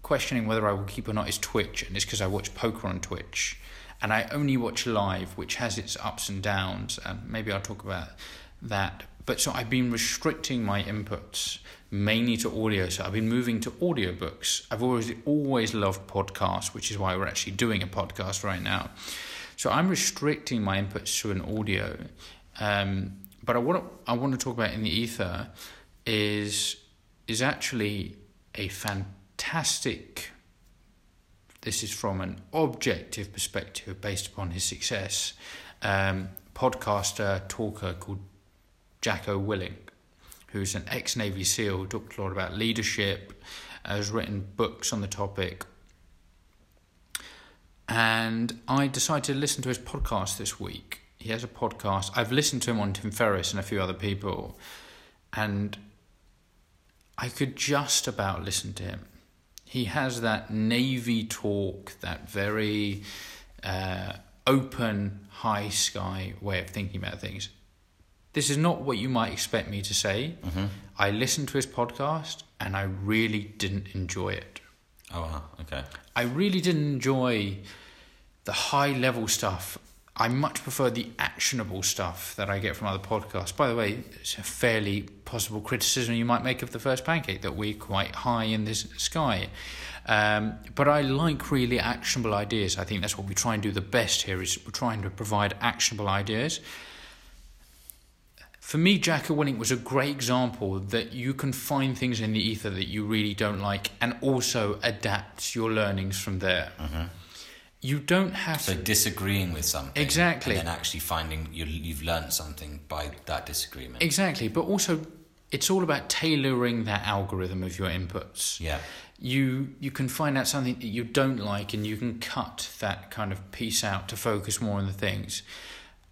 questioning whether I will keep or not, is Twitch. And it's because I watch poker on Twitch. And I only watch live, which has its ups and downs. And maybe I'll talk about that. But so I've been restricting my inputs mainly to audio. So I've been moving to audiobooks. I've always always loved podcasts, which is why we're actually doing a podcast right now. So I'm restricting my inputs to an audio. Um, but I want I want to talk about in the ether is is actually a fantastic. This is from an objective perspective based upon his success. Um, podcaster talker called Jocko Willink, who's an ex Navy SEAL talked a lot about leadership, has written books on the topic. And I decided to listen to his podcast this week. He has a podcast. I've listened to him on Tim Ferriss and a few other people, and I could just about listen to him. He has that Navy talk, that very uh, open, high sky way of thinking about things. This is not what you might expect me to say. I listened to his podcast and I really didn't enjoy it. Oh wow, okay. I really didn't enjoy the high level stuff. I much prefer the actionable stuff that I get from other podcasts. By the way, it's a fairly possible criticism you might make of the first pancake that we're quite high in this sky. Um, but I like really actionable ideas. I think that's what we try and do the best here is we're trying to provide actionable ideas. For me, Jocko Willink was a great example that you can find things in the ether that you really don't like and also adapt your learnings from there. Mm-hmm. You don't have So to. disagreeing with something, Exactly. and then actually finding you, you've learned something by that disagreement. Exactly, but also it's all about tailoring that algorithm of your inputs. yeah, You you can find out something that you don't like and you can cut that kind of piece out to focus more on the things.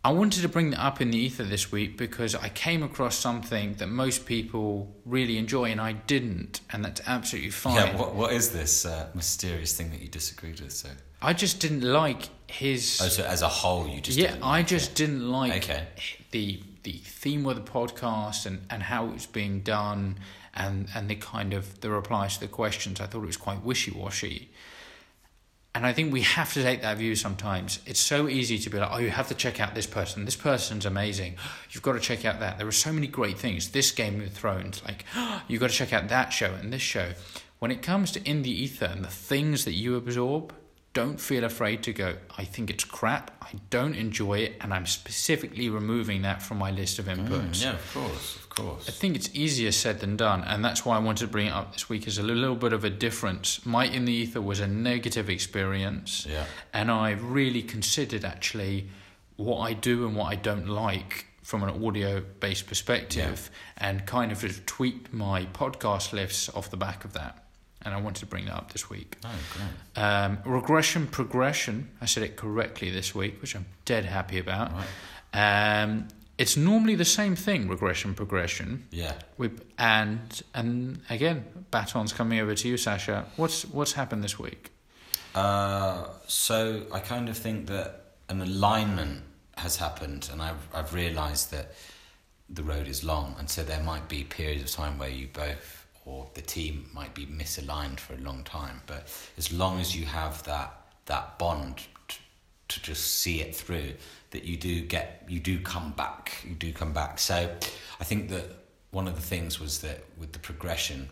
I wanted to bring that up in the ether this week because I came across something that most people really enjoy and I didn't, and that's absolutely fine. yeah. What what is this uh, mysterious thing that you disagreed with? So, I just didn't like his. oh, so as a whole, you just yeah, didn't I just it. didn't like Okay. the the theme of the podcast and, and how it was being done and and the kind of the replies to the questions. I thought it was quite wishy washy. And I think we have to take that view sometimes. It's so easy to be like, oh, you have to check out this person. This person's amazing. You've got to check out that. There are so many great things. This Game of Thrones, like, (gasps) you've got to check out that show and this show. When it comes to In the Ether and the things that you absorb, don't feel afraid to go, I think it's crap. I don't enjoy it. And I'm specifically removing that from my list of inputs. Mm, yeah, of course, of course. I think it's easier said than done, and that's why I wanted to bring it up this week as a little bit of a difference. My in the ether was a negative experience, Yeah. and I really considered actually what I do and what I don't like from an audio based perspective, and kind of tweaked my podcast lists off the back of that. And I wanted to bring that up this week. Oh, great. Um, regression progression, I said it correctly this week, which I'm dead happy about. Right. Um, it's normally the same thing, regression progression. Yeah. We and and again, batons coming over to you, Sasha. What's what's happened this week? Uh, so I kind of think that an alignment has happened, and I've I've realised that the road is long, and so there might be periods of time where you both or the team might be misaligned for a long time. But as long as you have that that bond to, to just see it through, that you do get you do come back, you do come back. So I think that one of the things was that with the progression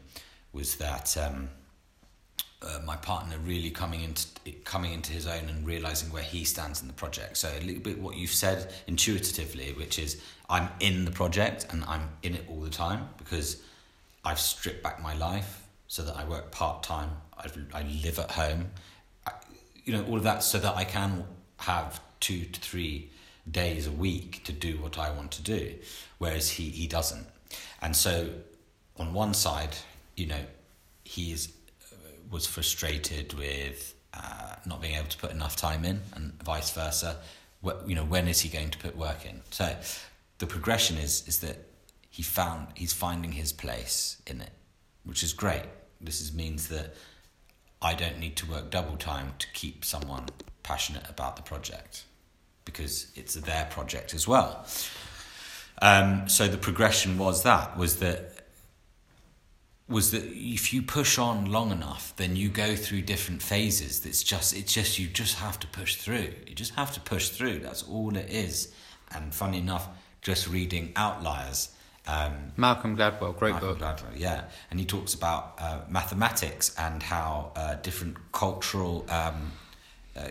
was that. Um, uh, my partner really coming into coming into his own and realizing where he stands in the project. So a little bit what you've said intuitively, which is I'm in the project and I'm in it all the time because I've stripped back my life so that I work part time. I live at home, I, you know, all of that so that I can have two to three days a week to do what I want to do, whereas he he doesn't. And so, on one side, you know, he is was frustrated with uh, not being able to put enough time in, and vice versa. What, you know, when is he going to put work in? So, the progression is is that he found he's finding his place in it, which is great. This is, means that I don't need to work double time to keep someone passionate about the project because it's their project as well. Um, so the progression was that was that was that if you push on long enough, then you go through different phases. That's just it's just you just have to push through. You just have to push through. That's all it is. And funny enough, just reading Outliers. Um, Malcolm Gladwell, great Michael book. Gladwell, yeah, and he talks about uh, mathematics and how uh, different cultural, um, uh,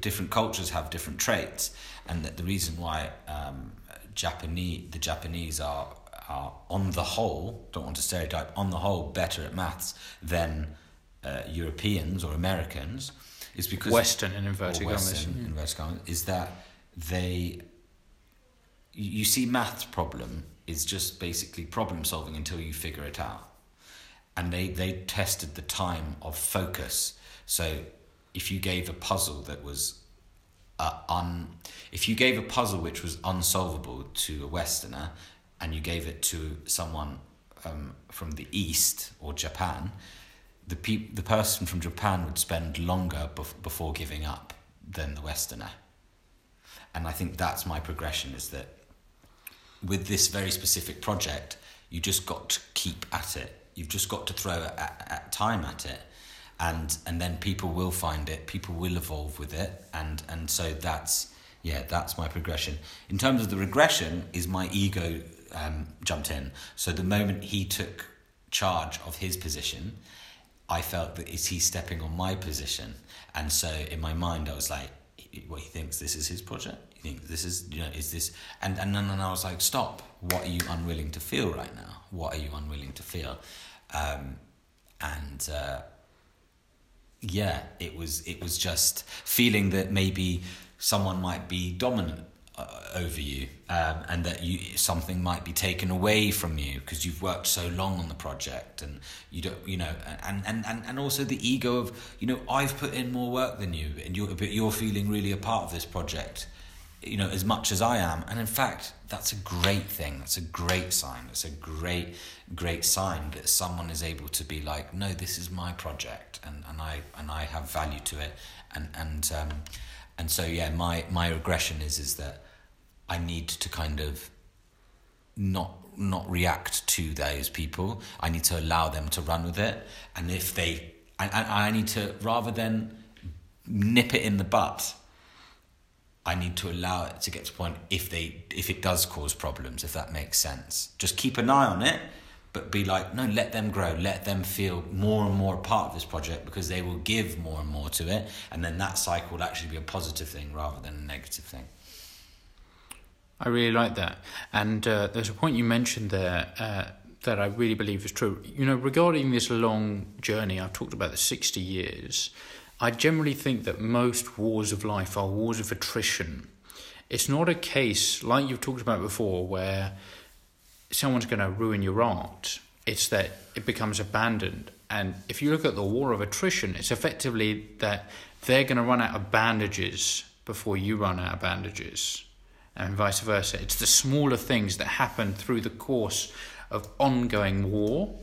different cultures have different traits, and that the reason why um, Japanese, the Japanese are are on the whole, don't want to stereotype, on the whole better at maths than uh, Europeans or Americans, is because Western in inverted commas. Western, inverted commas, is that they you see maths problem is just basically problem solving until you figure it out. And they they tested the time of focus. So if you gave a puzzle that was uh, un if you gave a puzzle which was unsolvable to a westerner and you gave it to someone um, from the east or japan the peop- the person from japan would spend longer bef- before giving up than the westerner. And i think that's my progression is that with this very specific project, you just got to keep at it. You've just got to throw at, at time at it. and and then people will find it people will evolve with it. And and so that's yeah that's my progression. In terms of the regression is my ego um, jumped in. So the moment he took charge of his position i felt that is he stepping on my position. And so in my mind i was like what he thinks this is his project you think this is you know is this and and then I was like stop. What are you unwilling to feel right now? What are you unwilling to feel? Um, and uh, yeah it was it was just feeling that maybe someone might be dominant uh, over you um, and that you something might be taken away from you because you've worked so long on the project and you don't you know and, and, and, and also the ego of you know I've put in more work than you and you're but you're feeling really a part of this project you know, as much as I am. And in fact, that's a great thing. That's a great sign. It's a great, great sign that someone is able to be like, no, this is my project, and, and I and I have value to it. And and um, and so yeah, my my regression is is that I need to kind of not not react to those people. I need to allow them to run with it, and if they, and, and I need to rather than nip it in the butt I need to allow it to get to point if they if it does cause problems, if that makes sense. Just keep an eye on it, but be like, no, let them grow, let them feel more and more a part of this project because they will give more and more to it, and then that cycle will actually be a positive thing rather than a negative thing. I really like that, and uh, there's a point you mentioned there. Uh, that I really believe is true. You know, regarding this long journey, I've talked about the 60 years. I generally think that most wars of life are wars of attrition. It's not a case, like you've talked about before, where someone's going to ruin your art. It's that it becomes abandoned. And if you look at the war of attrition, it's effectively that they're going to run out of bandages before you run out of bandages, and vice versa. It's the smaller things that happen through the course of ongoing war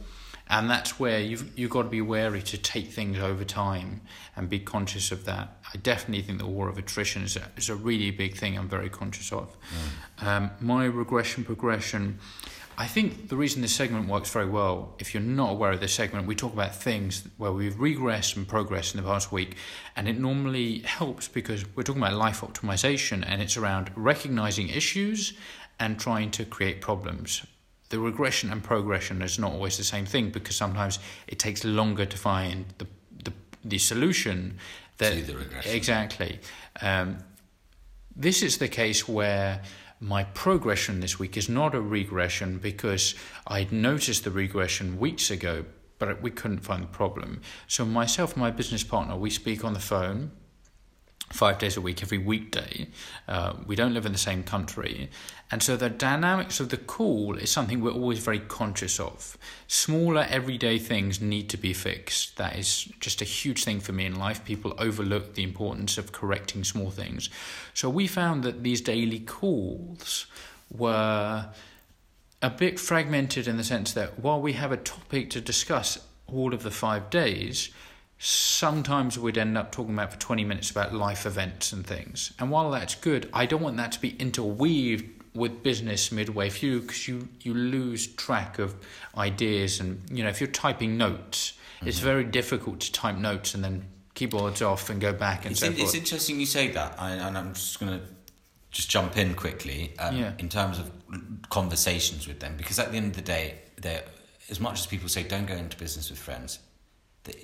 and that's where you've you've got to be wary to take things over time and be conscious of that. I definitely think the war of attrition is a, is a really big thing. I'm very conscious of. Mm. Um, my regression progression. I think the reason this segment works very well, if you're not aware of this segment, we talk about things where we've regressed and progressed in the past week, and it normally helps because we're talking about life optimization and it's around recognizing issues and trying to create problems the regression and progression is not always the same thing because sometimes it takes longer to find the the, the solution that to the regression. exactly. Um, this is the case where my progression this week is not a regression because I'd noticed the regression weeks ago but we couldn't find the problem. So myself and my business partner we speak on the phone five days a week, every weekday. Uh, we don't live in the same country. And so the dynamics of the call is something we're always very conscious of. Smaller everyday things need to be fixed. That is just a huge thing for me in life. People overlook the importance of correcting small things. So we found that these daily calls were a bit fragmented in the sense that while we have a topic to discuss all of the five days, sometimes we'd end up talking about for 20 minutes about life events and things. And while that's good, I don't want that to be interweaved with business midway through because you, you lose track of ideas. And, you know, if you're typing notes, mm-hmm. it's very difficult to type notes and then keyboards off and go back and it's so in. It's interesting you say that. I, and I'm just going to just jump in quickly um, yeah. in terms of conversations with them because at the end of the day, they're, as much as people say don't go into business with friends,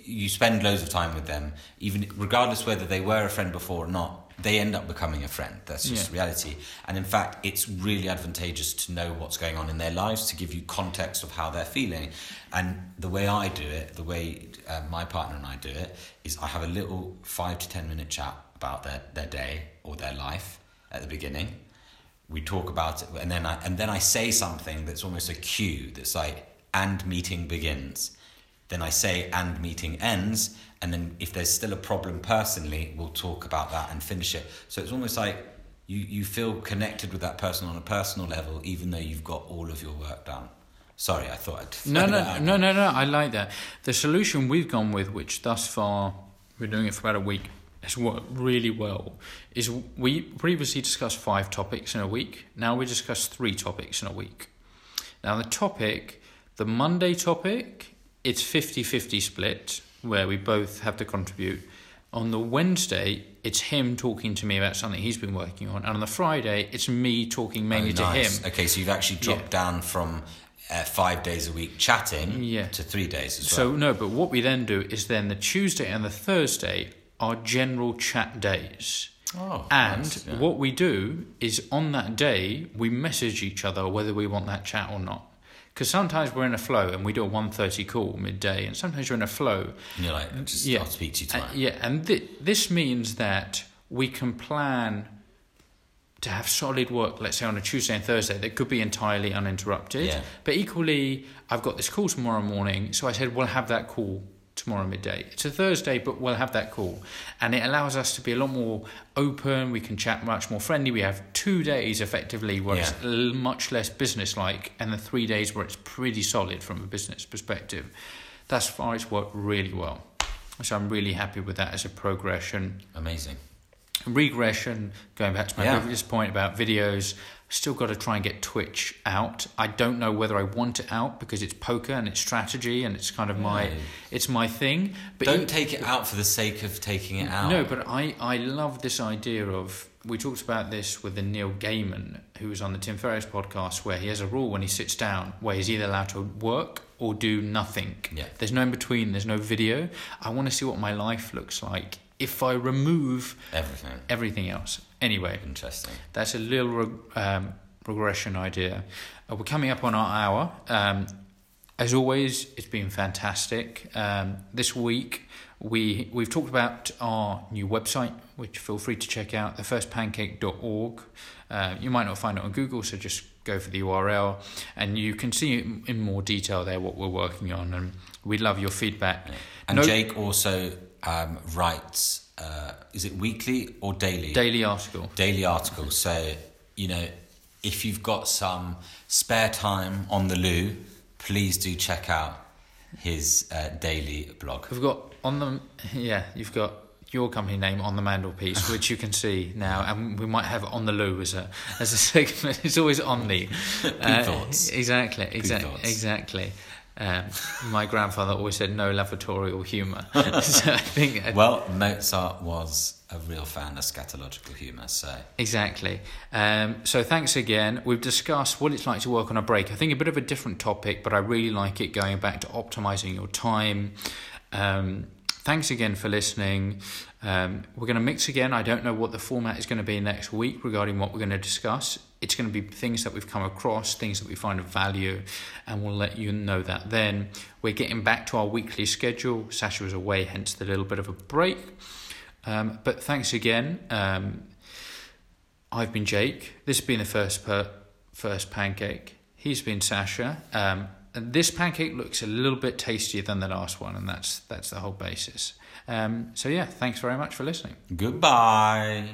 you spend loads of time with them, even regardless whether they were a friend before or not. They end up becoming a friend. That's just yeah. reality. And in fact, it's really advantageous to know what's going on in their lives to give you context of how they're feeling. And the way I do it, the way uh, my partner and I do it, is I have a little five to ten minute chat about their, their day or their life at the beginning. We talk about it, and then I and then I say something that's almost a cue. That's like, "And meeting begins." Then I say and meeting ends, and then if there's still a problem personally, we'll talk about that and finish it. So it's almost like you, you feel connected with that person on a personal level, even though you've got all of your work done. Sorry, I thought I'd. No, (laughs) no, no, no, no. I like that. The solution we've gone with, which thus far we're doing it for about a week, has worked really well. Is we previously discussed five topics in a week. Now we discuss three topics in a week. Now the topic, the Monday topic it's 50-50 split where we both have to contribute. On the Wednesday, it's him talking to me about something he's been working on, and on the Friday, it's me talking mainly Oh, to him. Okay, so you've actually dropped down from uh, five days a week chatting Yeah. to three days as So well. no, but what we then do is then the Tuesday and the Thursday are general chat days. Oh, And nice, yeah. what we do is on that day we message each other whether we want that chat or not. Because sometimes we're in a flow and we do a 1.30 call midday, and sometimes you're in a flow. And you're like, just, Yeah. I'll speak to you Uh, yeah, and th- this means that we can plan to have solid work, let's say on a Tuesday and Thursday, that could be entirely uninterrupted. Yeah. But equally, I've got this call tomorrow morning, so I said we'll have that call tomorrow hmm. midday. It's a Thursday, but we'll have that call. And it allows us to be a lot more open, we can chat much more friendly. We have two days effectively where it's Yeah. l- much less business like, and the three days where it's pretty solid from a business perspective. Thus far, it's worked really well. So I'm really happy with that as a progression. Amazing. Regression, going back to my Yeah. previous point about videos, still got to try and get Twitch out. I don't know whether I want it out because it's poker and it's strategy and it's kind of my No. it's my thing. But Don't you- take it out for the sake of taking it out. no, but I, I love this idea of. We talked about this with the Neil Gaiman, who was on the Tim Ferriss podcast, where he has a rule when he sits down where he's either allowed to work or do nothing. Yeah. There's no in between, there's no video. I want to see what my life looks like if I remove Everything. everything else. Anyway, Interesting. that's a little reg- um, regression idea. Uh, we're coming up on our hour. Um, as always, it's been fantastic. Um, this week, we we've talked about our new website, which feel free to check out, thefirstpancake.org. Uh, you might not find it on Google, so just go for the URL, and you can see in- in more detail there what we're working on. And we love your feedback. And No- Jake also um, writes, uh, is it weekly or daily? daily article. Daily article. So, you know, if you've got some spare time on the loo, please do check out his uh, daily blog. We've got on the yeah, you've got your company name on the mantelpiece, (laughs) which you can see now, and we might have on the loo as a as a (laughs) segment. It's always on the uh, thoughts. Exactly, exactly, exactly. Um, my grandfather always said no lavatorial humour. (laughs) so I think Well, Mozart was a real fan of scatological humour, so Exactly. Um, so thanks again. We've discussed what it's like to work on a break. I think a bit of a different topic, but I really like it going back to optimizing your time. Um, thanks again for listening. Um, we're going to mix again. I don't know what the format is going to be next week regarding what we're going to discuss. It's going to be things that we've come across, things that we find of value, and we'll let you know that then. We're getting back to our weekly schedule. Sasha was away, hence the little bit of a break. Um, but thanks again. Um, I've been Jake. This has been the first per, first pancake. He's been Sasha. Um, and this pancake looks a little bit tastier than the last one, and that's that's the whole basis. Um, so yeah, thanks very much for listening. goodbye.